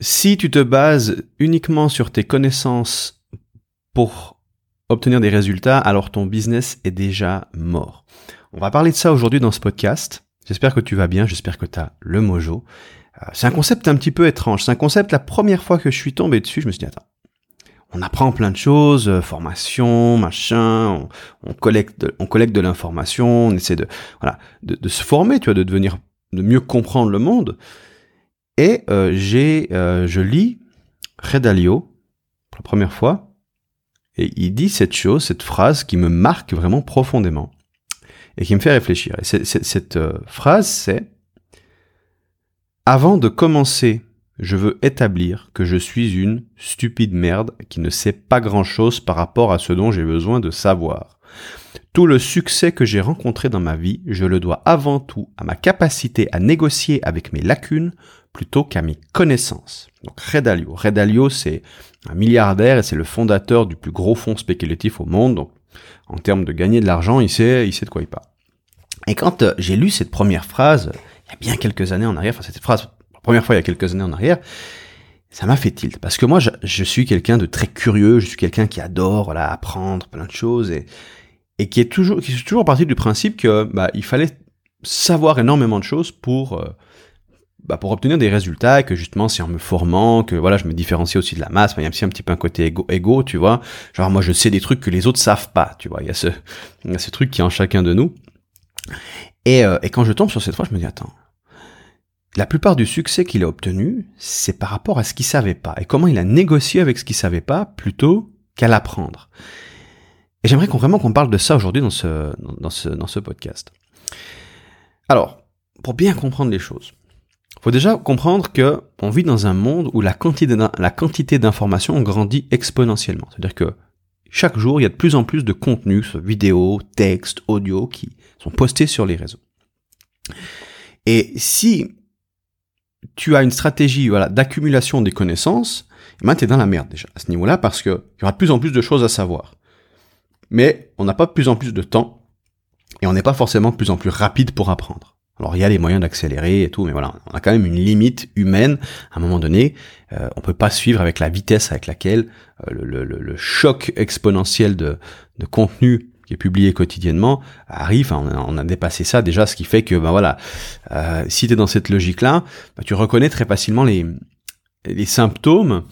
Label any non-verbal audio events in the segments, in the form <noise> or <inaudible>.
Si tu te bases uniquement sur tes connaissances pour obtenir des résultats, alors ton business est déjà mort. On va parler de ça aujourd'hui dans ce podcast. J'espère que tu vas bien, j'espère que tu as le mojo. Euh, c'est un concept un petit peu étrange. C'est un concept, la première fois que je suis tombé dessus, je me suis dit, attends, on apprend plein de choses, euh, formation, machin, on, collecte, on collecte de l'information, on essaie de, se former, tu vois, de devenir, de mieux comprendre le monde. Et euh, j'ai, je lis Redalio pour la première fois, et il dit cette chose, cette phrase qui me marque vraiment profondément et qui me fait réfléchir. Et cette euh, phrase, c'est Avant de commencer, je veux établir que je suis une stupide merde qui ne sait pas grand-chose par rapport à ce dont j'ai besoin de savoir. Tout le succès que j'ai rencontré dans ma vie, je le dois avant tout à ma capacité à négocier avec mes lacunes plutôt qu'à mes connaissances. Donc Redalio. Redalio, c'est un milliardaire et c'est le fondateur du plus gros fonds spéculatif au monde. Donc, en termes de gagner de l'argent, il sait, il sait de quoi il parle. Et quand euh, j'ai lu cette première phrase, il y a bien quelques années en arrière, enfin cette phrase, la première fois il y a quelques années en arrière, ça m'a fait tilt. Parce que moi, je, suis quelqu'un de très curieux, je suis quelqu'un qui adore apprendre plein de choses et, et qui est toujours, qui est toujours parti du principe que bah, il fallait savoir énormément de choses pour euh, bah, pour obtenir des résultats, que justement c'est en me formant, que voilà, je me différencie aussi de la masse, il y a aussi un petit peu un côté égo, égo, tu vois. Genre moi je sais des trucs que les autres savent pas, tu vois. Il y a ce, il y a ce truc qui est en chacun de nous. Et, euh, et quand je tombe sur cette fois, je me dis attends, la plupart du succès qu'il a obtenu, c'est par rapport à ce qu'il savait pas et comment il a négocié avec ce qu'il savait pas plutôt qu'à l'apprendre. Et j'aimerais qu'on vraiment qu'on parle de ça aujourd'hui dans ce, dans ce, dans ce podcast. Alors, pour bien comprendre les choses, faut déjà comprendre que on vit dans un monde où la quantité d'informations grandit exponentiellement. C'est-à-dire que chaque jour, il y a de plus en plus de contenus, vidéos, textes, audio, qui sont postés sur les réseaux. Et si tu as une stratégie voilà, d'accumulation des connaissances, eh ben, tu es dans la merde déjà à ce niveau-là parce qu'il y aura de plus en plus de choses à savoir. Mais on n'a pas de plus en plus de temps et on n'est pas forcément de plus en plus rapide pour apprendre. Alors il y a les moyens d'accélérer et tout, mais voilà, on a quand même une limite humaine. À un moment donné, euh, on peut pas suivre avec la vitesse avec laquelle euh, le, choc exponentiel de, contenu qui est publié quotidiennement arrive. on, a, dépassé ça déjà, ce qui fait que ben voilà, euh, si tu es dans cette logique-là, ben, tu reconnais très facilement les, les symptômes.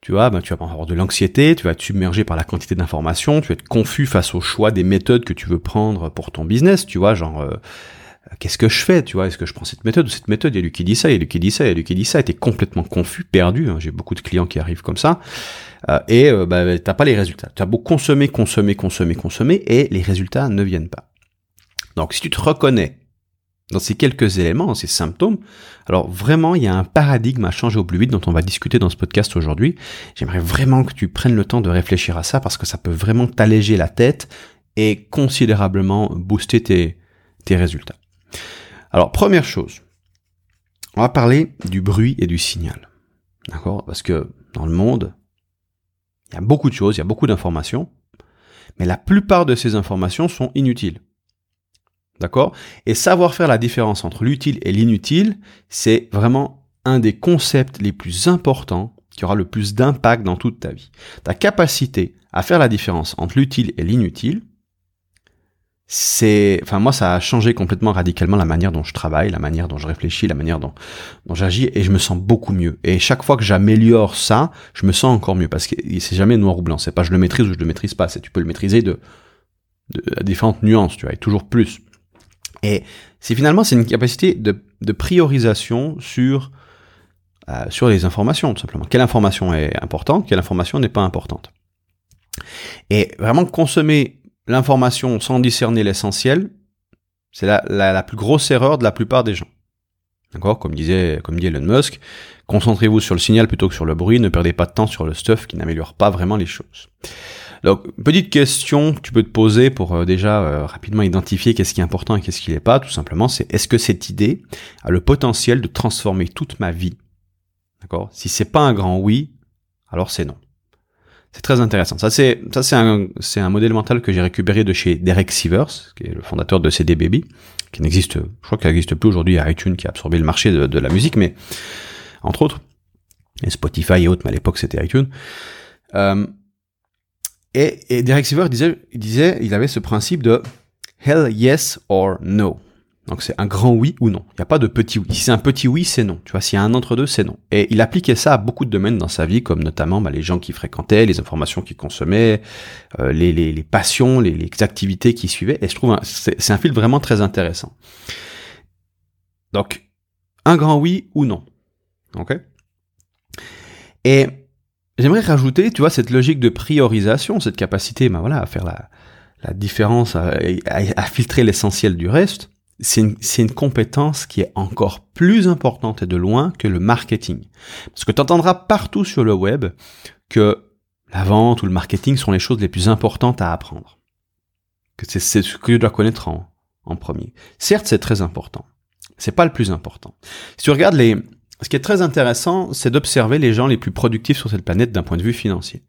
Tu vois, ben, tu vas avoir de l'anxiété, tu vas être submergé par la quantité d'informations, tu vas être confus face au choix des méthodes que tu veux prendre pour ton business. Tu vois, genre euh, qu'est-ce que je fais, tu vois, est-ce que je prends cette méthode ou cette méthode, il y a lui qui dit ça, il y a lui qui dit ça, il y a lui qui dit ça, t'es complètement confus, perdu, hein. j'ai beaucoup de clients qui arrivent comme ça, euh, et euh, bah, t'as pas les résultats. Tu as beau consommer, consommer, consommer, consommer, et les résultats ne viennent pas. Donc si tu te reconnais dans ces quelques éléments, dans ces symptômes, alors vraiment, il y a un paradigme à changer au plus vite dont on va discuter dans ce podcast aujourd'hui. J'aimerais vraiment que tu prennes le temps de réfléchir à ça parce que ça peut vraiment t'alléger la tête et considérablement booster tes, tes résultats. Alors, première chose, on va parler du bruit et du signal. D'accord? Parce que dans le monde, il y a beaucoup de choses, il y a beaucoup d'informations, mais la plupart de ces informations sont inutiles. D'accord? Et savoir faire la différence entre l'utile et l'inutile, c'est vraiment un des concepts les plus importants qui aura le plus d'impact dans toute ta vie. Ta capacité à faire la différence entre l'utile et l'inutile, c'est, enfin moi ça a changé complètement radicalement la manière dont je travaille, la manière dont je réfléchis, la manière dont, dont j'agis et je me sens beaucoup mieux. Et chaque fois que j'améliore ça, je me sens encore mieux parce que c'est jamais noir ou blanc. C'est pas je le maîtrise ou je le maîtrise pas. C'est tu peux le maîtriser de, de, différentes nuances, tu vois, et toujours plus. Et c'est finalement c'est une capacité de, de priorisation sur euh, sur les informations tout simplement. Quelle information est importante, quelle information n'est pas importante. Et vraiment consommer l'information sans discerner l'essentiel, c'est la, la, plus grosse erreur de la plupart des gens. D'accord? Comme disait, comme dit Elon Musk, concentrez-vous sur le signal plutôt que sur le bruit, ne perdez pas de temps sur le stuff qui n'améliore pas vraiment les choses. Donc, petite question que tu peux te poser pour euh, déjà euh, rapidement identifier qu'est-ce qui est important et qu'est-ce qui n'est pas, tout simplement, c'est est-ce que cette idée a le potentiel de transformer toute ma vie? D'accord? Si c'est pas un grand oui, alors c'est non. C'est très intéressant. Ça, c'est, ça, c'est un, c'est un modèle mental que j'ai récupéré de chez Derek Sivers, qui est le fondateur de CD Baby, qui n'existe, je crois qu'il n'existe plus aujourd'hui à iTunes, qui a absorbé le marché de, la musique, mais, entre autres. et Spotify et autres, mais à l'époque c'était iTunes. Euh, et, et Derek Sivers disait, il disait, il avait ce principe de hell yes or no. Donc c'est un grand oui ou non. Il n'y a pas de petit oui. Si c'est un petit oui, c'est non. Tu vois, s'il y a un entre-deux, c'est non. Et il appliquait ça à beaucoup de domaines dans sa vie, comme notamment bah, les gens qui fréquentaient, les informations qu'il consommait, euh, les, les, passions, les, les, activités qui suivaient. Et je trouve c'est un fil vraiment très intéressant. Donc, un grand oui ou non. Ok? Et j'aimerais rajouter, tu vois, cette logique de priorisation, cette capacité, bah voilà, à faire la, la différence, à, à filtrer l'essentiel du reste c'est une, une, compétence qui est encore plus importante et de loin que le marketing. Parce que tu entendras partout sur le web que la vente ou le marketing sont les choses les plus importantes à apprendre. Que c'est ce que tu dois connaître en, en premier. Certes, c'est très important. C'est pas le plus important. Si tu regardes les, ce qui est très intéressant, c'est d'observer les gens les plus productifs sur cette planète d'un point de vue financier.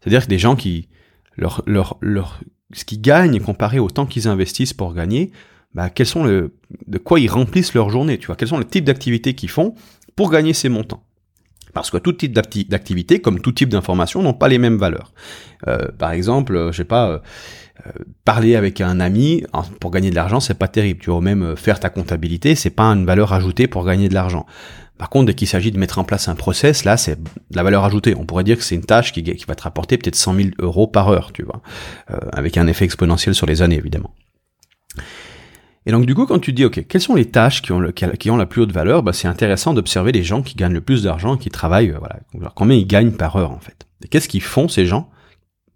C'est-à-dire que des gens qui, leur, leur, leur, ce qu'ils gagnent comparé au temps qu'ils investissent pour gagner, bah, quels sont le, de quoi ils remplissent leur journée, tu vois, quels sont les types d'activités qu'ils font pour gagner ces montants? Parce que tout type d'activité, comme tout type d'information, n'ont pas les mêmes valeurs. Euh, par exemple, euh, je sais pas, euh, euh, parler avec un ami pour gagner de l'argent, c'est pas terrible. Tu vois, même faire ta comptabilité, c'est pas une valeur ajoutée pour gagner de l'argent. Par contre, dès qu'il s'agit de mettre en place un process, là, c'est de la valeur ajoutée. On pourrait dire que c'est une tâche qui, qui, va te rapporter peut-être 100 000 euros par heure, tu vois, avec un effet exponentiel sur les années, évidemment. Et donc du coup, quand tu dis, ok, quelles sont les tâches qui ont, la plus haute valeur, bah, c'est intéressant d'observer les gens qui gagnent le plus d'argent, qui travaillent, euh, voilà, combien ils gagnent par heure en fait. Et qu'est-ce qu'ils font ces gens?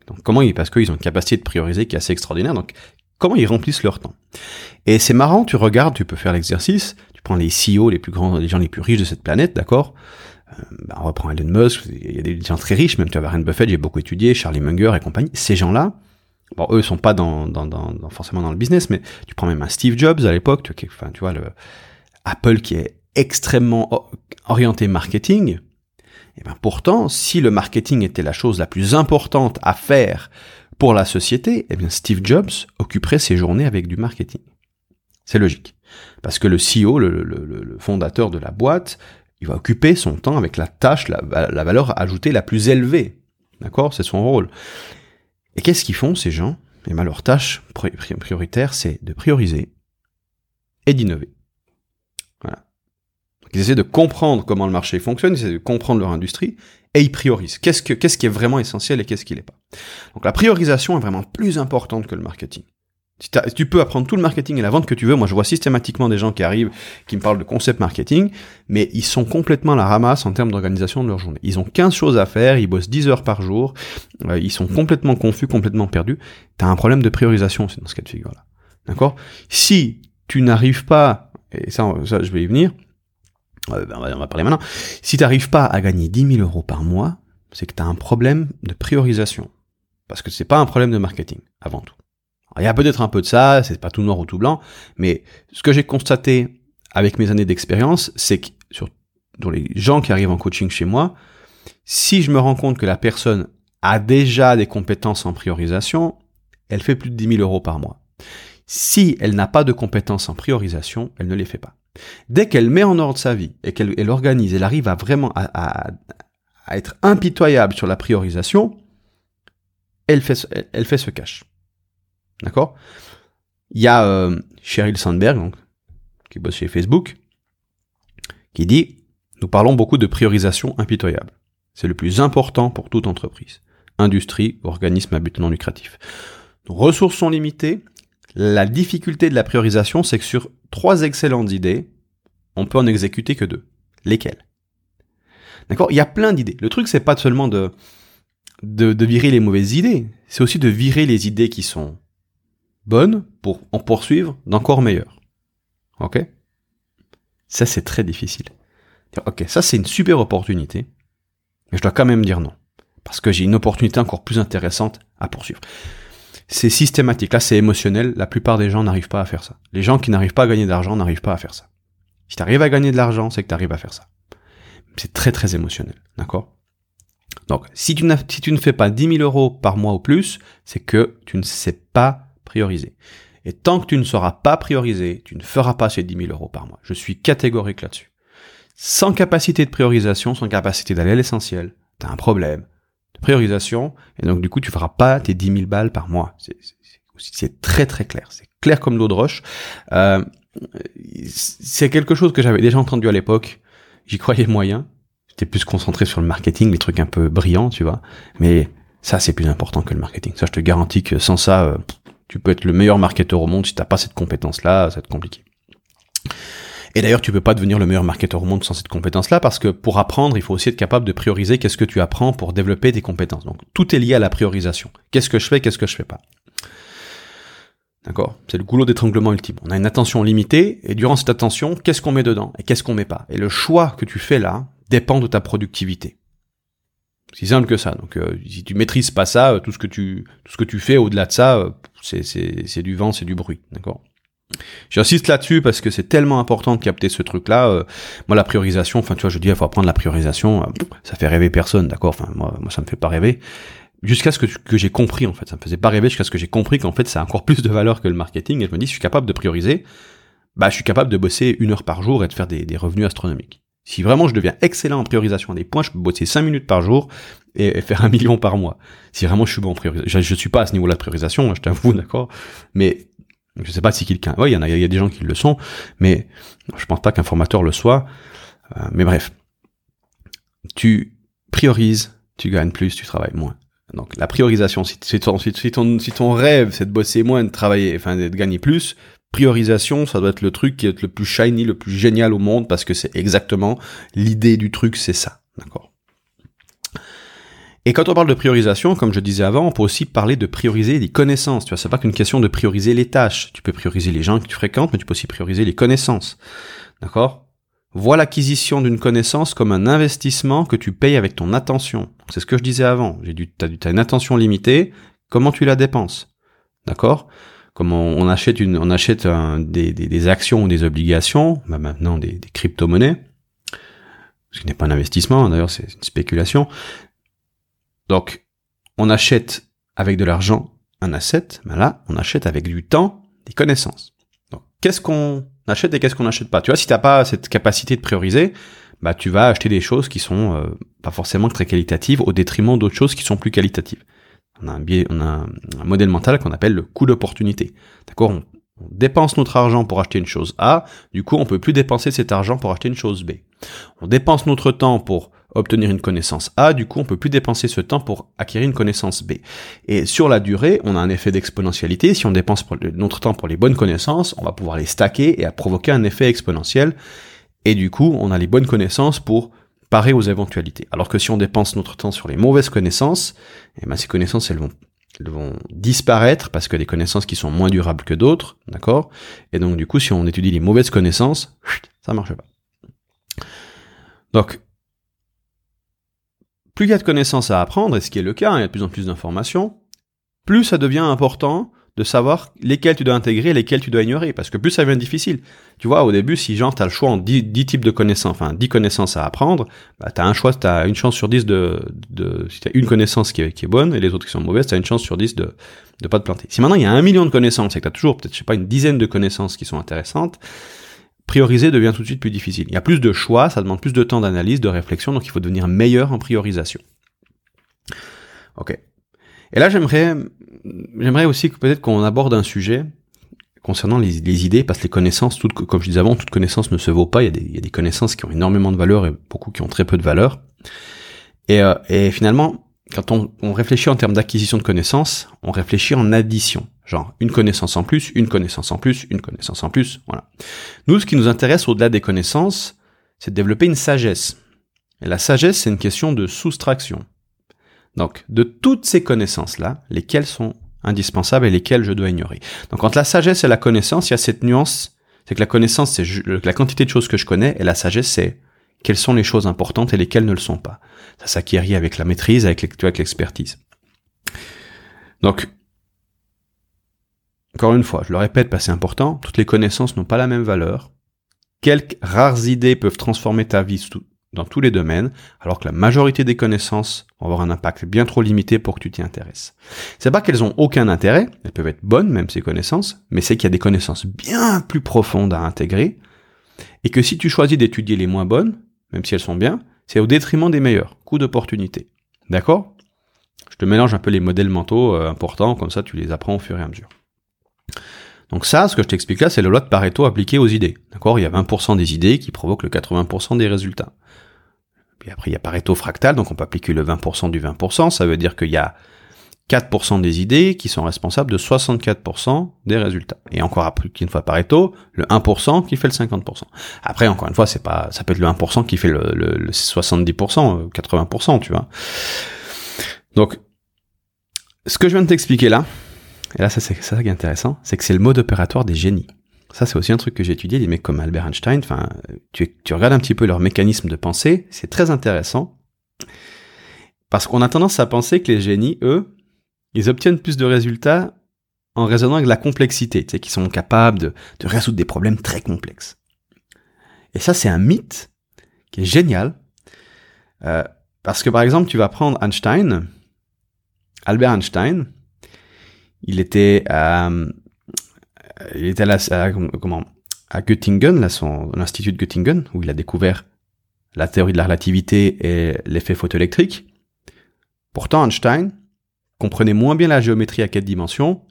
Donc comment ils, parce qu'ils ont une capacité de prioriser qui est assez extraordinaire. Donc comment ils remplissent leur temps? Et c'est marrant, tu regardes, tu peux faire l'exercice, tu prends les CEO, les plus grands, les gens les plus riches de cette planète, d'accord? Euh, bah, on reprend Elon Musk, il y a des gens très riches, même tu as Warren Buffett, j'ai beaucoup étudié, Charlie Munger et compagnie. Ces gens-là, Bon, eux sont pas dans, dans, dans, forcément dans le business, mais tu prends même un Steve Jobs à l'époque, tu, enfin, tu vois, le Apple qui est extrêmement orienté marketing. Et ben pourtant, si le marketing était la chose la plus importante à faire pour la société, eh bien Steve Jobs occuperait ses journées avec du marketing. C'est logique. Parce que le CEO, le, fondateur de la boîte, il va occuper son temps avec la tâche, la, la valeur ajoutée la plus élevée. D'accord? C'est son rôle. Et qu'est-ce qu'ils font ces gens? Eh bien leur tâche prioritaire, c'est de prioriser et d'innover. Voilà. ils essaient de comprendre comment le marché fonctionne, ils essaient de comprendre leur industrie et ils priorisent. Qu'est-ce, que, qu'est-ce qui est vraiment essentiel et qu'est-ce qui l'est pas? Donc la priorisation est vraiment plus importante que le marketing. Tu peux apprendre tout le marketing et la vente que tu veux, moi je vois systématiquement des gens qui arrivent, qui me parlent de concept marketing, mais ils sont complètement à la ramasse en termes d'organisation de leur journée. Ils ont 15 choses à faire, ils bossent 10 heures par jour, euh, ils sont complètement confus, complètement perdus. Tu as un problème de priorisation dans ce cas de figure-là. D'accord? Si tu n'arrives pas, et ça, je vais y venir, euh, ben, on va parler maintenant, si tu n'arrives pas à gagner 10 000 euros par mois, c'est que tu as un problème de priorisation. Parce que c'est pas un problème de marketing, avant tout il y a peut-être un peu de ça, c'est pas tout noir ou tout blanc, mais ce que j'ai constaté avec mes années d'expérience, c'est que sur dans les gens qui arrivent en coaching chez moi, si je me rends compte que la personne a déjà des compétences en priorisation, elle fait plus de 10 000 euros par mois. Si elle n'a pas de compétences en priorisation, elle ne les fait pas. Dès qu'elle met en ordre sa vie et qu'elle elle organise, elle arrive à vraiment à, à, être impitoyable sur la priorisation, elle fait, elle fait ce cache. D'accord? Il y a euh, Sheryl Sandberg, donc, qui bosse chez Facebook, qui dit Nous parlons beaucoup de priorisation impitoyable. C'est le plus important pour toute entreprise, industrie, organisme à but non lucratif. ressources sont limitées. La difficulté de la priorisation, c'est que sur trois excellentes idées, on peut en exécuter que deux. Lesquelles? D'accord? Il y a plein d'idées. Le truc, c'est pas seulement de, de, de virer les mauvaises idées, c'est aussi de virer les idées qui sont bonne pour en poursuivre d'encore meilleures. Ok? Ça, c'est très difficile. Ok, ça, c'est une super opportunité, mais je dois quand même dire non. Parce que j'ai une opportunité encore plus intéressante à poursuivre. C'est systématique. Là, c'est émotionnel. La plupart des gens n'arrivent pas à faire ça. Les gens qui n'arrivent pas à gagner d'argent n'arrivent pas à faire ça. Si tu arrives à gagner de l'argent, c'est que tu arrives à faire ça. C'est très très émotionnel. D'accord? Donc, si tu, si tu ne fais pas 10 000 euros par mois ou plus, c'est que tu ne sais pas prioriser. Et tant que tu ne seras pas priorisé, tu ne feras pas ces 10 000 euros par mois. Je suis catégorique là-dessus. Sans capacité de priorisation, sans capacité d'aller à l'essentiel, t'as un problème de priorisation, et donc du coup tu feras pas tes 10 000 balles par mois. C'est très très clair, c'est clair comme l'eau de roche. Euh, c'est quelque chose que j'avais déjà entendu à l'époque, j'y croyais moyen, j'étais plus concentré sur le marketing, les trucs un peu brillants, tu vois, mais ça c'est plus important que le marketing. Ça je te garantis que sans ça, euh, tu peux être le meilleur marketeur au monde, si t'as pas cette compétence-là, ça va être compliqué. Et d'ailleurs, tu peux pas devenir le meilleur marketeur au monde sans cette compétence-là, parce que pour apprendre, il faut aussi être capable de prioriser qu'est-ce que tu apprends pour développer tes compétences. Donc, tout est lié à la priorisation. Qu'est-ce que je fais, qu'est-ce que je fais pas. D'accord? C'est le goulot d'étranglement ultime. On a une attention limitée, et durant cette attention, qu'est-ce qu'on met dedans, et qu'est-ce qu'on met pas? Et le choix que tu fais là dépend de ta productivité. C'est simple que ça. Donc, euh, si tu maîtrises pas ça, euh, tout ce que tu, tout ce que tu fais au-delà de ça, euh, c'est, du vent, c'est du bruit. D'accord? J'insiste là-dessus parce que c'est tellement important de capter ce truc-là. Euh, moi, la priorisation, enfin, tu vois, je dis, il faut apprendre la priorisation. Euh, ça fait rêver personne, d'accord? Enfin, moi, moi, ça me fait pas rêver. Jusqu'à ce que, j'ai compris, en fait. Ça me faisait pas rêver jusqu'à ce que j'ai compris qu'en fait, ça a encore plus de valeur que le marketing. Et je me dis, je suis capable de prioriser. Bah, je suis capable de bosser une heure par jour et de faire des revenus astronomiques. Si vraiment je deviens excellent en priorisation des points, je peux bosser 5 minutes par jour et, faire un million par mois. Si vraiment je suis bon en priorisation. Je, je suis pas à ce niveau-là de priorisation, hein, je t'avoue, <laughs> d'accord Mais je sais pas si quelqu'un, oui, il y en a, il y a des gens qui le sont, mais je pense pas qu'un formateur le soit. Euh, mais bref, tu priorises, tu gagnes plus, tu travailles moins. Donc la priorisation, si, ton, si ton rêve c'est de bosser moins, de travailler, enfin de gagner plus, priorisation, ça doit être le truc qui est le plus shiny, le plus génial au monde, parce que c'est exactement l'idée du truc, c'est ça, d'accord. Et quand on parle de priorisation, comme je disais avant, on peut aussi parler de prioriser les connaissances. Tu vois, c'est pas qu'une question de prioriser les tâches. Tu peux prioriser les gens que tu fréquentes, mais tu peux aussi prioriser les connaissances. D'accord? Vois l'acquisition d'une connaissance comme un investissement que tu payes avec ton attention. C'est ce que je disais avant. J'ai du, t'as, as une attention limitée. Comment tu la dépenses? D'accord? Comment on achète on achète des, actions ou des obligations, bah maintenant des, des crypto-monnaies, ce qui n'est pas un investissement, hein, d'ailleurs c'est une spéculation. Donc, on achète avec de l'argent un asset, mais là, on achète avec du temps des connaissances. Donc, qu'est-ce qu'on achète et qu'est-ce qu'on n'achète pas? Tu vois, si t'as pas cette capacité de prioriser, bah tu vas acheter des choses qui sont euh, pas forcément très qualitatives au détriment d'autres choses qui sont plus qualitatives. On a un, modèle mental qu'on appelle le coût d'opportunité. D'accord on, on dépense notre argent pour acheter une chose A, du coup on peut plus dépenser cet argent pour acheter une chose B. On dépense notre temps pour obtenir une connaissance A, du coup on peut plus dépenser ce temps pour acquérir une connaissance B. Et sur la durée, on a un effet d'exponentialité. Si on dépense notre temps pour les bonnes connaissances, on va pouvoir les stacker et à provoquer un effet exponentiel. Et du coup, on a les bonnes connaissances pour parer aux éventualités. Alors que si on dépense notre temps sur les mauvaises connaissances, eh ben ces connaissances elles vont elles vont disparaître parce que des connaissances qui sont moins durables que d'autres, d'accord? Et donc du coup, si on étudie les mauvaises connaissances, ça marche pas. Donc plus il y a de connaissances à apprendre, et ce qui est le cas, il y a de plus en plus d'informations, plus ça devient important de savoir lesquelles tu dois intégrer et lesquelles tu dois ignorer, parce que plus ça devient difficile. Tu vois, au début, si genre as le choix en 10, types de connaissances, enfin 10 connaissances à apprendre, bah as un choix, t'as une chance sur 10 de, de si t'as une connaissance qui est, qui est bonne et les autres qui sont mauvaises, t'as une chance sur 10 de de pas te planter. Si maintenant il y a un million de connaissances et que t'as toujours peut-être je sais pas une dizaine de connaissances qui sont intéressantes, prioriser devient tout de suite plus difficile. Il y a plus de choix, ça demande plus de temps d'analyse, de réflexion, donc il faut devenir meilleur en priorisation. Ok. Et là, j'aimerais, j'aimerais aussi que peut-être qu'on aborde un sujet concernant les, idées, parce que les connaissances, toutes, comme je disais avant, toute connaissance ne se vaut pas. Il y, a des, connaissances qui ont énormément de valeur et beaucoup qui ont très peu de valeur. Et, euh, et finalement, quand on, on réfléchit en termes d'acquisition de connaissances, on réfléchit en addition. Genre, une connaissance en plus, une connaissance en plus, une connaissance en plus, voilà. Nous, ce qui nous intéresse au-delà des connaissances, c'est de développer une sagesse. Et la sagesse, c'est une question de soustraction. Donc, de toutes ces connaissances-là, lesquelles sont indispensables et lesquelles je dois ignorer. Donc, entre la sagesse et la connaissance, il y a cette nuance, c'est que la connaissance, c'est la quantité de choses que je connais, et la sagesse, c'est quelles sont les choses importantes et lesquelles ne le sont pas. Ça s'acquiert avec la maîtrise, avec l'expertise. Donc, encore une fois, je le répète parce que c'est important, toutes les connaissances n'ont pas la même valeur. Quelques rares idées peuvent transformer ta vie dans tous les domaines, alors que la majorité des connaissances vont avoir un impact bien trop limité pour que tu t'y intéresses. C'est pas qu'elles ont aucun intérêt, elles peuvent être bonnes, même ces connaissances, mais c'est qu'il y a des connaissances bien plus profondes à intégrer, et que si tu choisis d'étudier les moins bonnes, même si elles sont bien, c'est au détriment des meilleurs, coût d'opportunité. D'accord? Je te mélange un peu les modèles mentaux euh, importants, comme ça tu les apprends au fur et à mesure. Donc ça, ce que je t'explique là, c'est la loi de Pareto appliquée aux idées. D'accord? Il y a 20% des idées qui provoquent le 80% des résultats. Puis après, il y a Pareto fractal, donc on peut appliquer le 20% du 20%. Ça veut dire qu'il y a 4% des idées qui sont responsables de 64% des résultats. Et encore une fois Pareto, le 1% qui fait le 50%. Après, encore une fois, c'est pas, ça peut être le 1% qui fait le, le 70%, 80%, tu vois. Donc, ce que je viens de t'expliquer là, et là, c'est ça qui est intéressant, c'est que c'est le mode opératoire des génies. Ça, c'est aussi un truc que j'ai étudié, des mecs comme Albert Einstein, enfin, tu, tu regardes un petit peu leur mécanisme de pensée, c'est très intéressant. Parce qu'on a tendance à penser que les génies, eux, ils obtiennent plus de résultats en raisonnant avec la complexité, tu sais, qu'ils sont capables de, de résoudre des problèmes très complexes. Et ça, c'est un mythe qui est génial, euh, parce que par exemple, tu vas prendre Einstein, Albert Einstein, il était à, il était à, comment, à Göttingen, là, son, l'institut de Göttingen, où il a découvert la théorie de la relativité et l'effet photoélectrique. Pourtant, Einstein comprenait moins bien la géométrie à quatre dimensions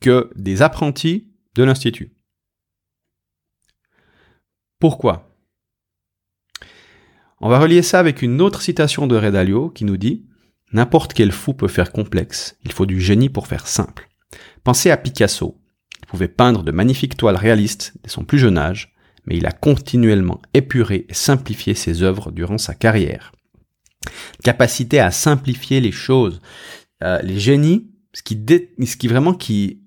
que des apprentis de l'institut. Pourquoi? On va relier ça avec une autre citation de Redalio qui nous dit N'importe quel fou peut faire complexe, il faut du génie pour faire simple. Pensez à Picasso. Pouvait peindre de magnifiques toiles réalistes dès son plus jeune âge, mais il a continuellement épuré et simplifié ses œuvres durant sa carrière. Capacité à simplifier les choses. Euh, les génies, ce qui, ce qui vraiment qui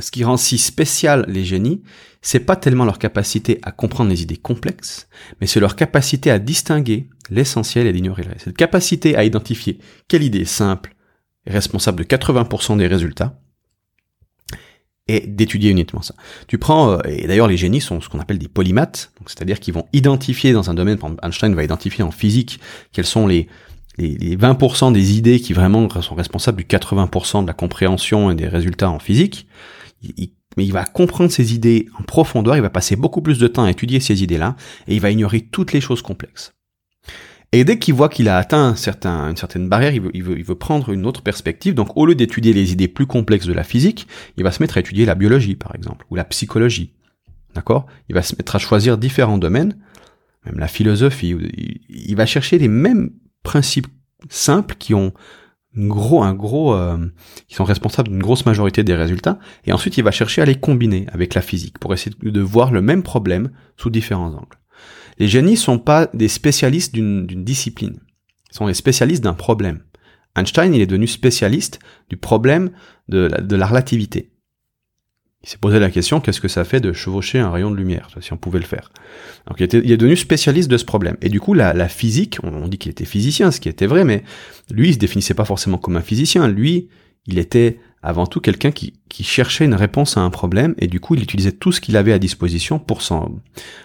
ce qui rend si spécial les génies, c'est pas tellement leur capacité à comprendre les idées complexes, mais c'est leur capacité à distinguer l'essentiel et l'ignorer le reste. Cette capacité à identifier quelle idée simple est responsable de 80% des résultats, et d'étudier uniquement ça. Tu prends, euh, et d'ailleurs les génies sont ce qu'on appelle des polymathes, c'est-à-dire qu'ils vont identifier dans un domaine, Einstein va identifier en physique quels sont les, les, les 20% des idées qui vraiment sont responsables du 80% de la compréhension et des résultats en physique, mais il va comprendre ces idées en profondeur, il va passer beaucoup plus de temps à étudier ces idées-là, et il va ignorer toutes les choses complexes. Et dès qu'il voit qu'il a atteint un certain, une certaine barrière, il veut, il, veut, il veut prendre une autre perspective. Donc au lieu d'étudier les idées plus complexes de la physique, il va se mettre à étudier la biologie, par exemple, ou la psychologie. D'accord? Il va se mettre à choisir différents domaines, même la philosophie. Il va chercher les mêmes principes simples qui ont gros, un gros, euh, qui sont responsables d'une grosse majorité des résultats, et ensuite il va chercher à les combiner avec la physique pour essayer de voir le même problème sous différents angles. Les génies sont pas des spécialistes d'une discipline, ils sont les spécialistes d'un problème. Einstein, il est devenu spécialiste du problème de de la relativité. Il s'est posé la question, qu'est-ce que ça fait de chevaucher un rayon de lumière, si on pouvait le faire? Donc il, était, il est devenu spécialiste de ce problème. Et du coup, la, la physique, on, dit qu'il était physicien, ce qui était vrai, mais lui, il se définissait pas forcément comme un physicien. Lui, il était avant tout quelqu'un qui, qui, cherchait une réponse à un problème et du coup il utilisait tout ce qu'il avait à disposition pour,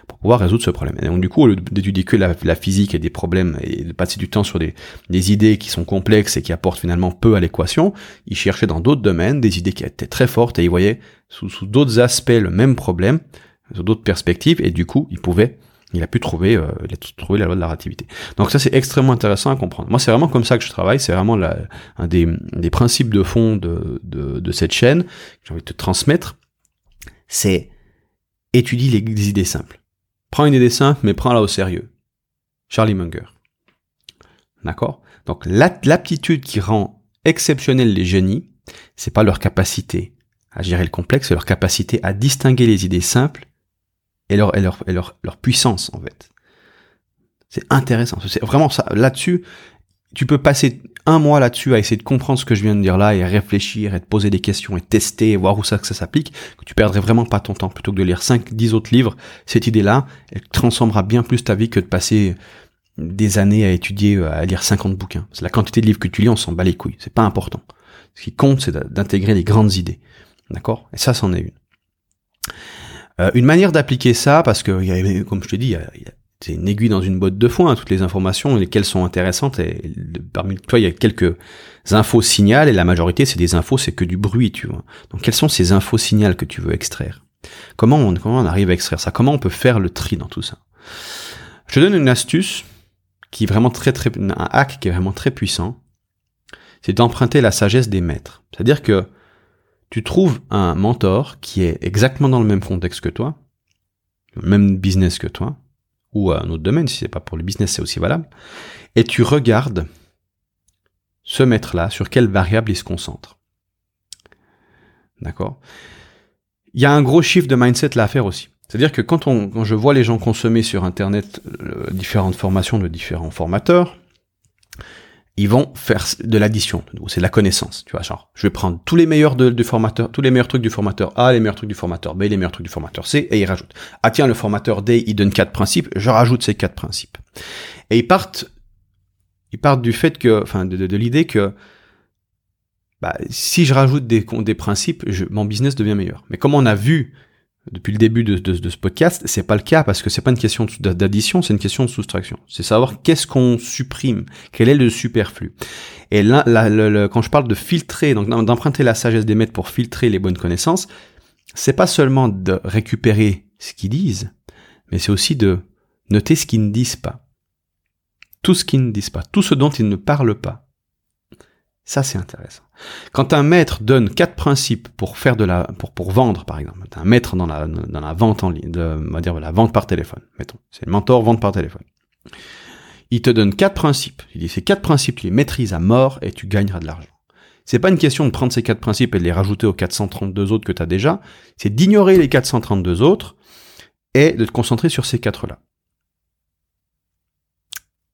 pour pouvoir résoudre ce problème. Et donc du coup au lieu d'étudier que la, la, physique et des problèmes et de passer du temps sur des, des idées qui sont complexes et qui apportent finalement peu à l'équation, il cherchait dans d'autres domaines des idées qui étaient très fortes et il voyait sous, sous d'autres aspects le même problème, sous d'autres perspectives et du coup il pouvait il a pu trouver, euh, la loi de la relativité. Donc ça c'est extrêmement intéressant à comprendre. Moi c'est vraiment comme ça que je travaille, c'est vraiment la, un des, principes de fond de, cette chaîne que j'ai envie de te transmettre, c'est étudie les, idées simples. Prends une idée simple, mais prends-la au sérieux. Charlie Munger. D'accord? Donc l'aptitude qui rend exceptionnel les génies, c'est pas leur capacité à gérer le complexe, c'est leur capacité à distinguer les idées simples et leur, et leur, et leur, leur puissance, en fait. C'est intéressant. C'est vraiment ça. Là-dessus, tu peux passer un mois là-dessus à essayer de comprendre ce que je viens de dire là et à réfléchir et te poser des questions et tester et voir où ça que ça s'applique, que tu perdrais vraiment pas ton temps plutôt que de lire 5 10 autres livres. Cette idée-là, elle transformera bien plus ta vie que de passer des années à étudier à lire 50 bouquins. C'est la quantité de livres que tu lis, on s'en bat les couilles, c'est pas important. Ce qui compte, c'est d'intégrer les grandes idées. D'accord? Et ça, c'en est une. Euh, une manière d'appliquer ça, parce que, comme je te dis, c'est une aiguille dans une botte de foin, toutes les informations, lesquelles sont intéressantes, et, parmi toi, il y a quelques infos signales, et la majorité, c'est des infos, c'est que du bruit, tu vois. Donc, quelles sont ces infos signales que tu veux extraire? Comment on, comment on arrive à extraire ça? Comment on peut faire le tri dans tout ça? Je te donne une astuce qui est vraiment très très un hack qui est vraiment très puissant. C'est d'emprunter la sagesse des maîtres. C'est-à-dire que tu trouves un mentor qui est exactement dans le même contexte que toi, le même business que toi, ou un autre domaine, si c'est pas pour le business, c'est aussi valable, et tu regardes ce maître-là, sur quelle variable il se concentre. D'accord? Il y a un gros chiffre de mindset là à faire aussi. C'est-à-dire que quand, on, quand je vois les gens consommer sur Internet euh, différentes formations de différents formateurs, ils vont faire de l'addition. C'est de la connaissance. Tu vois, genre, je vais prendre tous les meilleurs de, du formateur, tous les meilleurs trucs du formateur A, les meilleurs trucs du formateur B, les meilleurs trucs du formateur C, et ils rajoutent. Ah tiens, le formateur D, il donne quatre principes, je rajoute ces quatre principes. Et ils partent, ils partent du fait que, enfin, de, de, l'idée que, bah, si je rajoute des, des principes, je, mon business devient meilleur. Mais comme on a vu depuis le début de, de, ce podcast, c'est pas le cas parce que c'est pas une question d'addition, c'est une question de soustraction. C'est savoir qu'est-ce qu'on supprime, quel est le superflu. Et là, quand je parle de filtrer, donc d'emprunter la sagesse des maîtres pour filtrer les bonnes connaissances, c'est pas seulement de récupérer ce qu'ils disent, mais c'est aussi de noter ce qu'ils ne disent pas. Tout ce qu'ils ne disent pas, tout ce dont ils ne parlent pas. Ça, c'est intéressant. Quand un maître donne quatre principes pour faire de la, pour, pour vendre, par exemple, un maître dans la, dans la vente en ligne, on va dire la vente par téléphone, mettons. C'est le mentor vente par téléphone. Il te donne quatre principes. Il dit, ces quatre principes, tu les maîtrises à mort et tu gagneras de l'argent. C'est pas une question de prendre ces quatre principes et de les rajouter aux 432 autres que tu as déjà. C'est d'ignorer les 432 autres et de te concentrer sur ces quatre-là.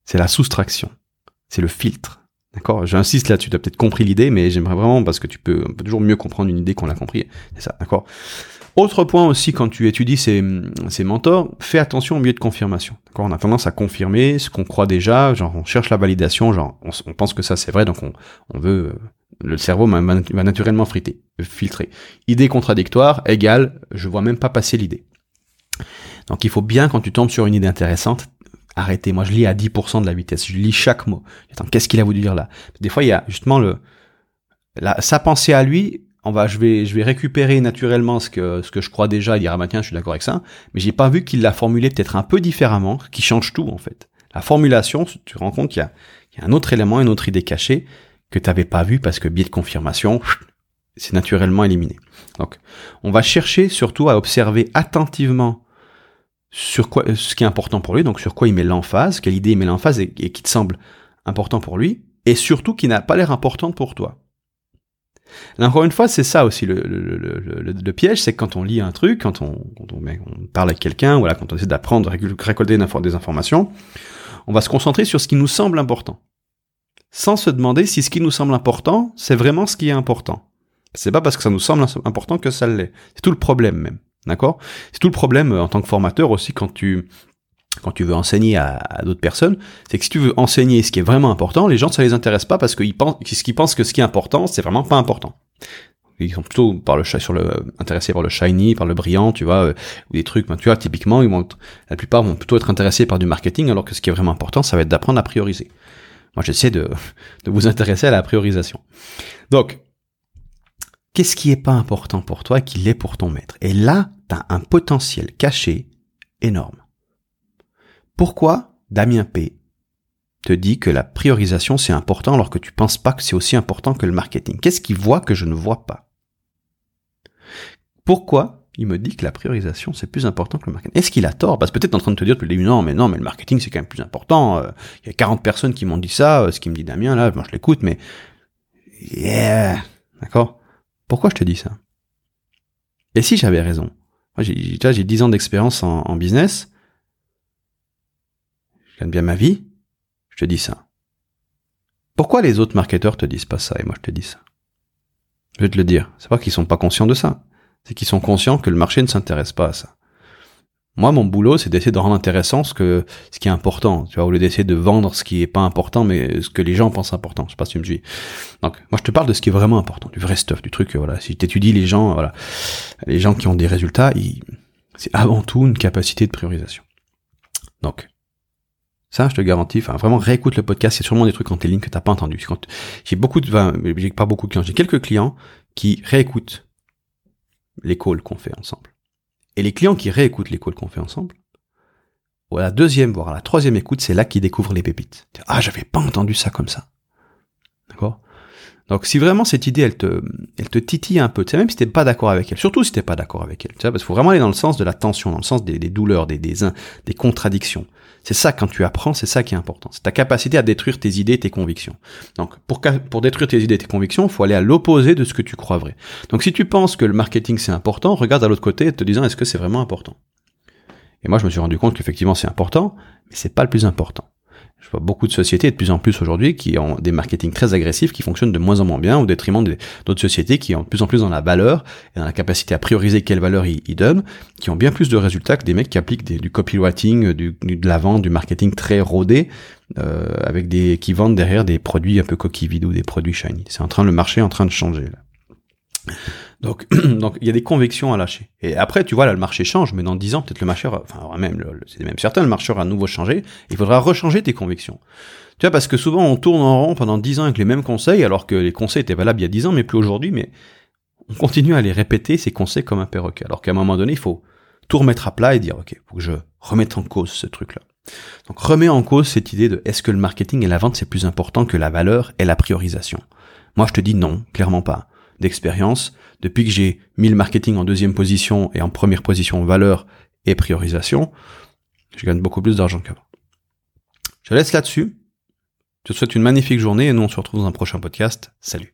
C'est la soustraction. C'est le filtre. D'accord J'insiste là, tu as peut-être compris l'idée, mais j'aimerais vraiment, parce que tu peux, toujours mieux comprendre une idée qu'on l'a compris. C'est ça, d'accord? Autre point aussi, quand tu étudies ces, ces mentors, fais attention au biais de confirmation. D'accord? On a tendance à confirmer ce qu'on croit déjà, genre on cherche la validation, genre on, pense que ça c'est vrai, donc on, on veut... Euh, le cerveau va naturellement friter, filtrer. Idée contradictoire égale, je vois même pas passer l'idée. Donc il faut bien, quand tu tombes sur une idée intéressante, arrêtez. Moi, je lis à 10% de la vitesse. Je lis chaque mot. Attends, qu'est-ce qu'il a voulu dire là? Des fois, il y a justement le la, sa pensée à lui. On va, je vais, je vais récupérer naturellement ce que ce que je crois déjà et dire ah bah tiens, je suis d'accord avec ça. Mais j'ai pas vu qu'il l'a formulé peut-être un peu différemment, qui change tout en fait. La formulation, tu te rends compte qu'il y il y a un autre élément, une autre idée cachée que tu n'avais pas vu parce que biais de confirmation, c'est naturellement éliminé. Donc, on va chercher surtout à observer attentivement sur quoi, ce qui est important pour lui, donc sur quoi il met l'emphase, quelle idée il met l'emphase et, qui te semble important pour lui, et surtout qui n'a pas l'air importante pour toi. Là, encore une fois, c'est ça aussi le, le, le, le piège, c'est que quand on lit un truc, quand on, quand on, on parle avec quelqu'un, voilà, quand on essaie d'apprendre, récolter des informations, on va se concentrer sur ce qui nous semble important, sans se demander si ce qui nous semble important, c'est vraiment ce qui est important. C'est pas parce que ça nous semble important que ça l'est. C'est tout le problème même. D'accord? C'est tout le problème euh, en tant que formateur aussi quand tu quand tu veux enseigner à, d'autres personnes, c'est que si tu veux enseigner ce qui est vraiment important, les gens ça les intéresse pas parce qu'ils pensent qu'ils pensent que ce qui est important, c'est vraiment pas important. Ils sont plutôt par le sur le intéressés par le shiny, par le brillant, tu vois, euh, ou des trucs. Ben, tu vois, typiquement, ils vont la plupart vont plutôt être intéressés par du marketing, alors que ce qui est vraiment important, ça va être d'apprendre à prioriser. Moi, j'essaie de <laughs> de vous intéresser à la priorisation. Donc, qu'est-ce qui est pas important pour toi qui l'est pour ton maître? Et là, un potentiel caché énorme. Pourquoi Damien P. te dit que la priorisation c'est important alors que tu penses pas que c'est aussi important que le marketing? Qu'est-ce qu'il voit que je ne vois pas? Pourquoi il me dit que la priorisation c'est plus important que le marketing? Est-ce qu'il a tort? Parce que peut-être en train de te dire depuis le début non mais non mais le marketing c'est quand même plus important. Euh, il y a 40 personnes qui m'ont dit ça, euh, ce qui me dit Damien là, moi je l'écoute mais yeah, d'accord? Pourquoi je te dis ça? Et si j'avais raison? Moi, j'ai, j'ai 10 ans d'expérience en, business. Je gagne bien ma vie. Je te dis ça. Pourquoi les autres marketeurs te disent pas ça et moi je te dis ça? Je vais te le dire. C'est pas qu'ils sont pas conscients de ça. C'est qu'ils sont conscients que le marché ne s'intéresse pas à ça. Moi, mon boulot, c'est d'essayer de rendre intéressant ce que, ce qui est important. Tu vois, au lieu d'essayer de vendre ce qui est pas important, mais ce que les gens pensent important. Je sais pas si tu me suis. Donc, moi, je te parle de ce qui est vraiment important, du vrai stuff, du truc, voilà. Si tu étudies les gens, voilà. Les gens qui ont des résultats, ils... c'est avant tout une capacité de priorisation. Donc, ça, je te garantis, enfin, vraiment, réécoute le podcast, a sûrement des trucs en tes lignes que t'as pas entendu. J'ai beaucoup de, enfin, j'ai pas beaucoup de clients, j'ai quelques clients qui réécoutent les calls qu'on fait ensemble. Et les clients qui réécoutent les calls qu'on fait ensemble, ou à la deuxième, voire à la troisième écoute, c'est là qu'il découvre les pépites. Ah, j'avais pas entendu ça comme ça. D'accord? Donc si vraiment cette idée, elle te, elle te titille un peu, tu sais, même si t'es pas d'accord avec elle, surtout si t'es pas d'accord avec elle, tu sais, parce qu'il faut vraiment aller dans le sens de la tension, dans le sens des, douleurs, des, des, des contradictions. C'est ça quand tu apprends, c'est ça qui est important. C'est ta capacité à détruire tes idées, tes convictions. Donc pour, détruire tes idées, tes convictions, il faut aller à l'opposé de ce que tu crois vrai. Donc si tu penses que le marketing c'est important, regarde à l'autre côté te disant est-ce que c'est vraiment important? Et moi je me suis rendu compte qu'effectivement c'est important, mais c'est pas le plus important. Je vois beaucoup de sociétés de plus en plus aujourd'hui qui ont des marketing très agressifs qui fonctionnent de moins en moins bien au détriment d'autres sociétés qui ont de plus en plus dans la valeur et dans la capacité à prioriser quelle valeur ils, donnent, qui ont bien plus de résultats que des mecs qui appliquent du copywriting, de la vente, du marketing très rodé, euh, avec des qui vendent derrière des produits un peu coquilles vides ou des produits shiny. C'est en train le marché est en train de changer là. Donc, <clears throat> donc il y a des convictions à lâcher. Et après, tu vois, là, le marché change, mais dans 10 ans, peut-être le marché, enfin, même, c'est même certain, le marché aura à nouveau changé. Il faudra rechanger tes convictions. Tu vois, parce que souvent, on tourne en rond pendant 10 ans avec les mêmes conseils, alors que les conseils étaient valables il y a 10 ans, mais plus aujourd'hui, mais on continue à les répéter, ces conseils, comme un perroquet. Alors qu'à un moment donné, il faut tout remettre à plat et dire, OK, faut que je remette en cause ce truc-là. Donc, remets en cause cette idée de est-ce que le marketing et la vente, c'est plus important que la valeur et la priorisation? Moi, je te dis non, clairement pas d'expérience. Depuis que j'ai mis le marketing en deuxième position et en première position valeur et priorisation, je gagne beaucoup plus d'argent qu'avant. Je laisse là-dessus. Je te souhaite une magnifique journée et nous on se retrouve dans un prochain podcast. Salut.